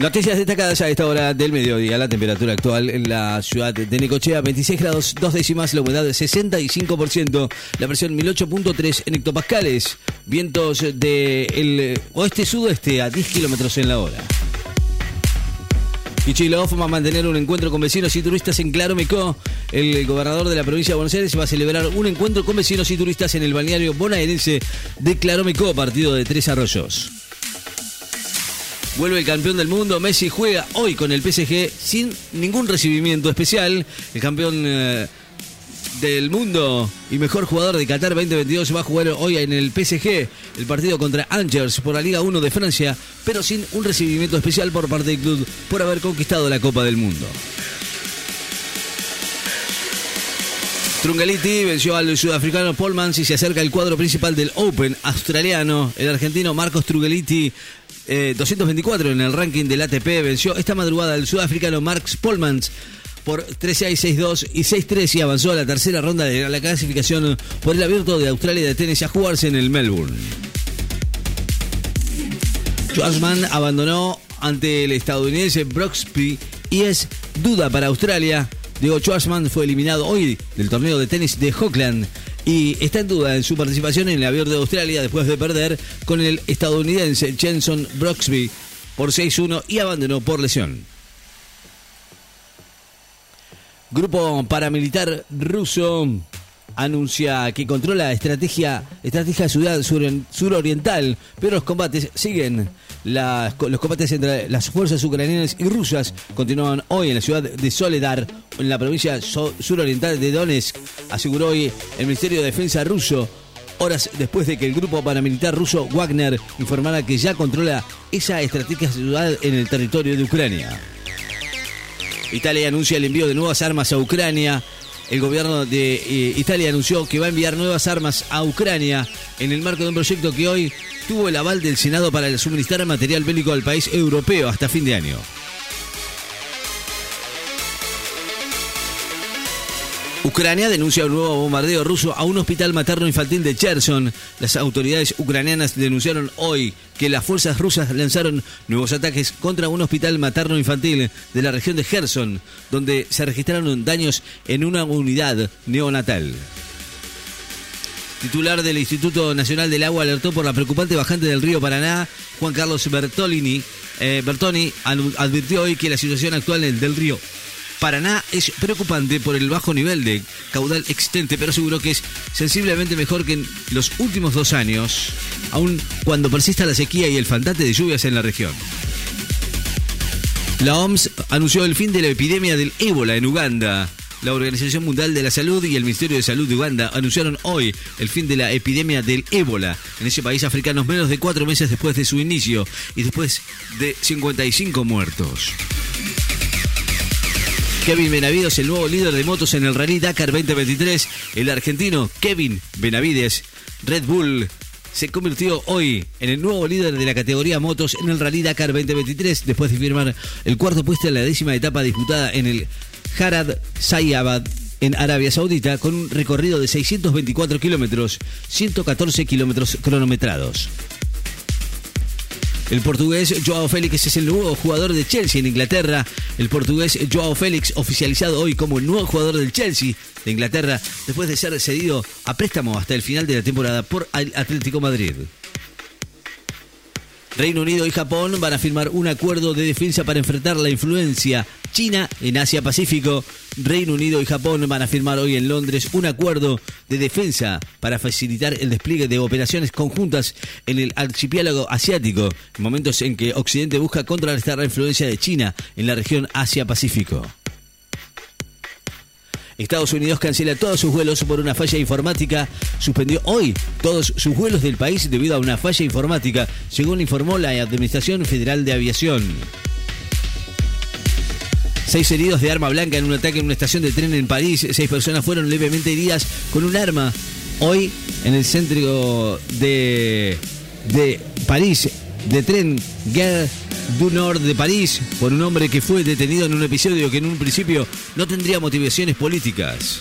Noticias destacadas a esta hora del mediodía. La temperatura actual en la ciudad de Necochea, 26 grados, dos décimas, la humedad de 65%, la presión 1008.3 en hectopascales, vientos del oeste-sudeste a 10 kilómetros en la hora. Kichilov va a mantener un encuentro con vecinos y turistas en Claro Mecó. El gobernador de la provincia de Buenos Aires va a celebrar un encuentro con vecinos y turistas en el balneario bonaerense de Claro Mecó, partido de Tres Arroyos. Vuelve el campeón del mundo, Messi juega hoy con el PSG sin ningún recibimiento especial. El campeón eh, del mundo y mejor jugador de Qatar 2022 va a jugar hoy en el PSG el partido contra Angers por la Liga 1 de Francia, pero sin un recibimiento especial por parte del club por haber conquistado la Copa del Mundo. Trungaliti venció al sudafricano Paul Mans y se acerca al cuadro principal del Open australiano. El argentino Marcos Trungaliti 224 eh, en el ranking del ATP. Venció esta madrugada al sudafricano Marx Polmans por 3-6, 6-2 y 6-3 y avanzó a la tercera ronda de la clasificación por el abierto de Australia de tenis a jugarse en el Melbourne. Schwarzman abandonó ante el estadounidense Broxby y es duda para Australia. Diego Schwarzman fue eliminado hoy del torneo de tenis de Hockland y está en duda en su participación en el abierto de Australia después de perder con el estadounidense Jenson Broxby por 6-1 y abandonó por lesión. Grupo paramilitar ruso anuncia que controla estrategia, estrategia ciudad suroriental, pero los combates siguen. los combates entre las fuerzas ucranianas y rusas continúan hoy en la ciudad de Soledar, en la provincia suroriental de Donetsk, aseguró hoy el Ministerio de Defensa ruso horas después de que el grupo paramilitar ruso Wagner informara que ya controla esa estrategia ciudad en el territorio de Ucrania. Italia anuncia el envío de nuevas armas a Ucrania el gobierno de eh, Italia anunció que va a enviar nuevas armas a Ucrania en el marco de un proyecto que hoy tuvo el aval del Senado para suministrar material bélico al país europeo hasta fin de año. Ucrania denuncia un nuevo bombardeo ruso a un hospital materno infantil de Cherson. Las autoridades ucranianas denunciaron hoy que las fuerzas rusas lanzaron nuevos ataques contra un hospital materno infantil de la región de Gerson, donde se registraron daños en una unidad neonatal. Titular del Instituto Nacional del Agua alertó por la preocupante bajante del río Paraná. Juan Carlos Bertolini, eh, Bertoni advirtió hoy que la situación actual del río Paraná es preocupante por el bajo nivel de caudal existente, pero seguro que es sensiblemente mejor que en los últimos dos años, aun cuando persista la sequía y el faltante de lluvias en la región. La OMS anunció el fin de la epidemia del ébola en Uganda. La Organización Mundial de la Salud y el Ministerio de Salud de Uganda anunciaron hoy el fin de la epidemia del ébola en ese país africano menos de cuatro meses después de su inicio y después de 55 muertos. Kevin Benavides, el nuevo líder de motos en el Rally Dakar 2023. El argentino Kevin Benavides, Red Bull, se convirtió hoy en el nuevo líder de la categoría motos en el Rally Dakar 2023 después de firmar el cuarto puesto en la décima etapa disputada en el Harad Sayabad en Arabia Saudita con un recorrido de 624 kilómetros, 114 kilómetros cronometrados. El portugués Joao Félix es el nuevo jugador de Chelsea en Inglaterra. El portugués Joao Félix oficializado hoy como el nuevo jugador del Chelsea de Inglaterra después de ser cedido a préstamo hasta el final de la temporada por el Atlético Madrid. Reino Unido y Japón van a firmar un acuerdo de defensa para enfrentar la influencia china en Asia-Pacífico. Reino Unido y Japón van a firmar hoy en Londres un acuerdo de defensa para facilitar el despliegue de operaciones conjuntas en el archipiélago asiático, en momentos en que Occidente busca contrarrestar la influencia de China en la región Asia-Pacífico. Estados Unidos cancela todos sus vuelos por una falla informática. Suspendió hoy todos sus vuelos del país debido a una falla informática, según informó la Administración Federal de Aviación. Seis heridos de arma blanca en un ataque en una estación de tren en París. Seis personas fueron levemente heridas con un arma. Hoy, en el centro de, de París, de tren Gare du Nord de París por un hombre que fue detenido en un episodio que en un principio no tendría motivaciones políticas.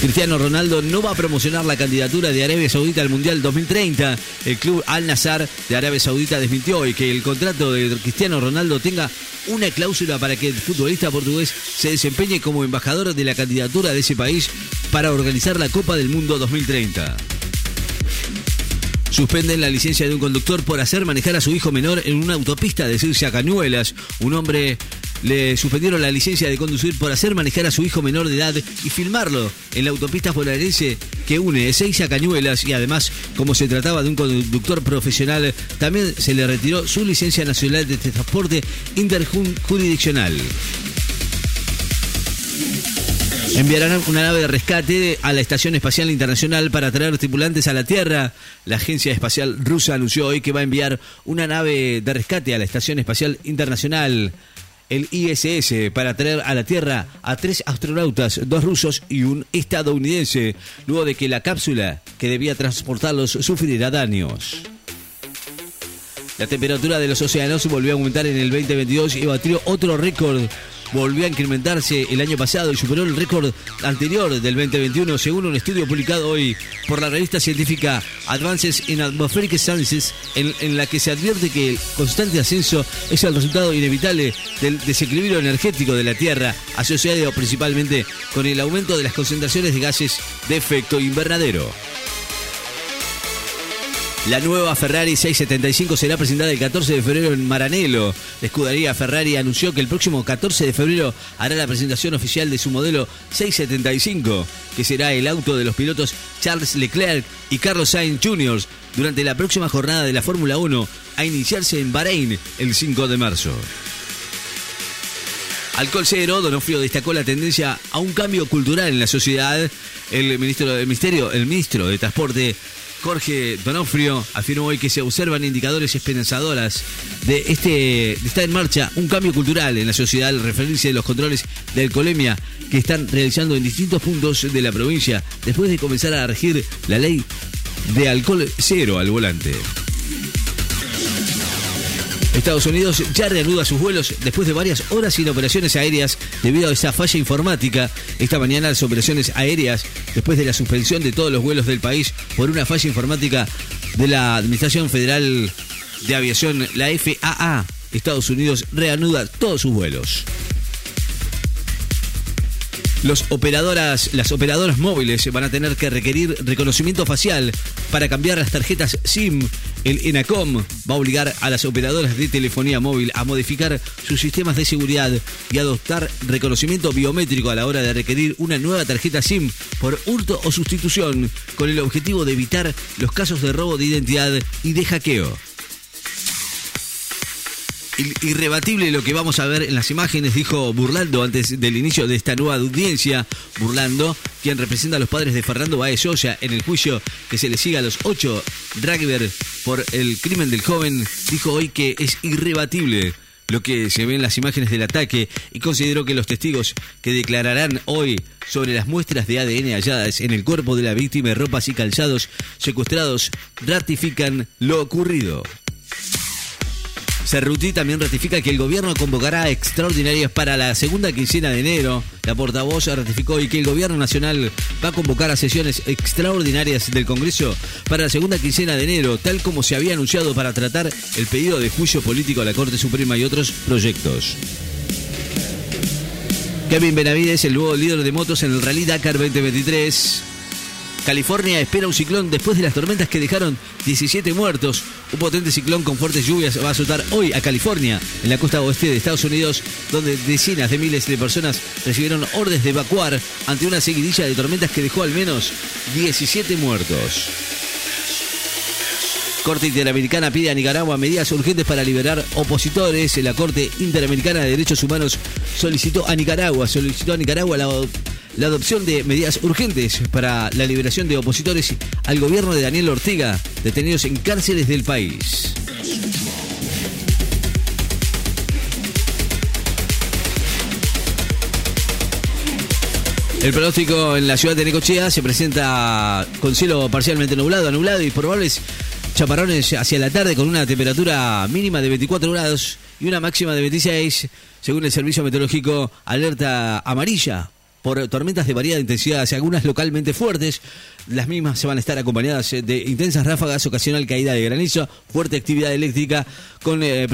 Cristiano Ronaldo no va a promocionar la candidatura de Arabia Saudita al Mundial 2030. El club Al Nassr de Arabia Saudita desmintió hoy que el contrato de Cristiano Ronaldo tenga una cláusula para que el futbolista portugués se desempeñe como embajador de la candidatura de ese país para organizar la Copa del Mundo 2030. Suspenden la licencia de un conductor por hacer manejar a su hijo menor en una autopista de Circe a Cañuelas. Un hombre le suspendieron la licencia de conducir por hacer manejar a su hijo menor de edad y filmarlo en la autopista bonaerense que une seis a Cañuelas y además, como se trataba de un conductor profesional, también se le retiró su licencia nacional de transporte interjurisdiccional enviarán una nave de rescate a la Estación Espacial Internacional para traer tripulantes a la Tierra. La Agencia Espacial Rusa anunció hoy que va a enviar una nave de rescate a la Estación Espacial Internacional, el ISS, para traer a la Tierra a tres astronautas, dos rusos y un estadounidense, luego de que la cápsula que debía transportarlos sufriera daños. La temperatura de los océanos volvió a aumentar en el 2022 y batió otro récord volvió a incrementarse el año pasado y superó el récord anterior del 2021, según un estudio publicado hoy por la revista científica Advances in Atmospheric Sciences, en, la que se advierte que el constante ascenso es el resultado inevitable del desequilibrio energético de la Tierra, asociado principalmente con el aumento de las concentraciones de gases de efecto invernadero. La nueva Ferrari 675 será presentada el 14 de febrero en Maranello. La escudería Ferrari anunció que el próximo 14 de febrero hará la presentación oficial de su modelo 675, que será el auto de los pilotos Charles Leclerc y Carlos Sainz Jr. durante la próxima jornada de la Fórmula 1 a iniciarse en Bahrein el 5 de marzo. Alcohol cero, Donofrio destacó la tendencia a un cambio cultural en la sociedad. El ministro del Ministerio, el ministro de Transporte, Jorge Donofrio afirmó hoy que se observan indicadores esperanzadoras de este estar en marcha un cambio cultural en la sociedad al referirse de los controles de alcoholemia que están realizando en distintos puntos de la provincia después de comenzar a regir la ley de alcohol cero al volante. Estados Unidos ya reanuda sus vuelos después de varias horas sin operaciones aéreas debido a esa falla informática. Esta mañana las operaciones aéreas, después de la suspensión de todos los vuelos del país por una falla informática de la Administración Federal de Aviación, la FAA, Estados Unidos reanuda todos sus vuelos. Las operadoras móviles van a tener que requerir reconocimiento facial para cambiar las tarjetas SIM. El ENACOM va a obligar a las operadoras de telefonía móvil a modificar sus sistemas de seguridad y adoptar reconocimiento biométrico a la hora de requerir una nueva tarjeta SIM por hurto o sustitución, con el objetivo de evitar los casos de robo de identidad y de hackeo irrebatible lo que vamos a ver en las imágenes, dijo Burlando antes del inicio de esta nueva audiencia. Burlando, quien representa a los padres de Fernando Baez en el juicio que se le siga a los ocho Dragver por el crimen del joven, dijo hoy que es irrebatible lo que se ve en las imágenes del ataque y consideró que los testigos que declararán hoy sobre las muestras de ADN halladas en el cuerpo de la víctima, ropas y calzados secuestrados, ratifican lo ocurrido. Cerruti también ratifica que el gobierno convocará extraordinarias para la segunda quincena de enero. La portavoz ratificó y que el gobierno nacional va a convocar a sesiones extraordinarias del Congreso para la segunda quincena de enero, tal como se había anunciado para tratar el pedido de juicio político a la Corte Suprema y otros proyectos. Kevin Benavides, el nuevo líder de motos en el Rally Dakar 2023. California espera un ciclón después de las tormentas que dejaron 17 muertos. Un potente ciclón con fuertes lluvias va a azotar hoy a California, en la costa oeste de Estados Unidos, donde decenas de miles de personas recibieron órdenes de evacuar ante una seguidilla de tormentas que dejó al menos 17 muertos. Corte Interamericana pide a Nicaragua medidas urgentes para liberar opositores. La Corte Interamericana de Derechos Humanos solicitó a Nicaragua, solicitó a Nicaragua la la adopción de medidas urgentes para la liberación de opositores al gobierno de Daniel Ortega, detenidos en cárceles del país. El pronóstico en la ciudad de Necochea se presenta con cielo parcialmente nublado, anulado y probables chaparrones hacia la tarde con una temperatura mínima de 24 grados y una máxima de 26, según el servicio meteorológico alerta amarilla por tormentas de variada intensidad, algunas localmente fuertes. Las mismas se van a estar acompañadas eh, de intensas ráfagas, ocasional caída de granizo, fuerte actividad eléctrica, con eh,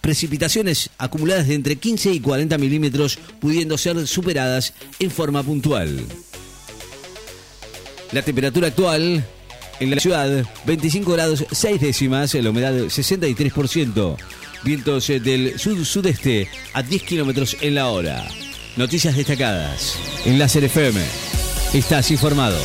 precipitaciones acumuladas de entre 15 y 40 milímetros, pudiendo ser superadas en forma puntual. La temperatura actual en la ciudad, 25 grados 6 décimas, la humedad 63%. Vientos eh, del sud-sudeste a 10 kilómetros en la hora. Noticias destacadas en la FM. Estás informado.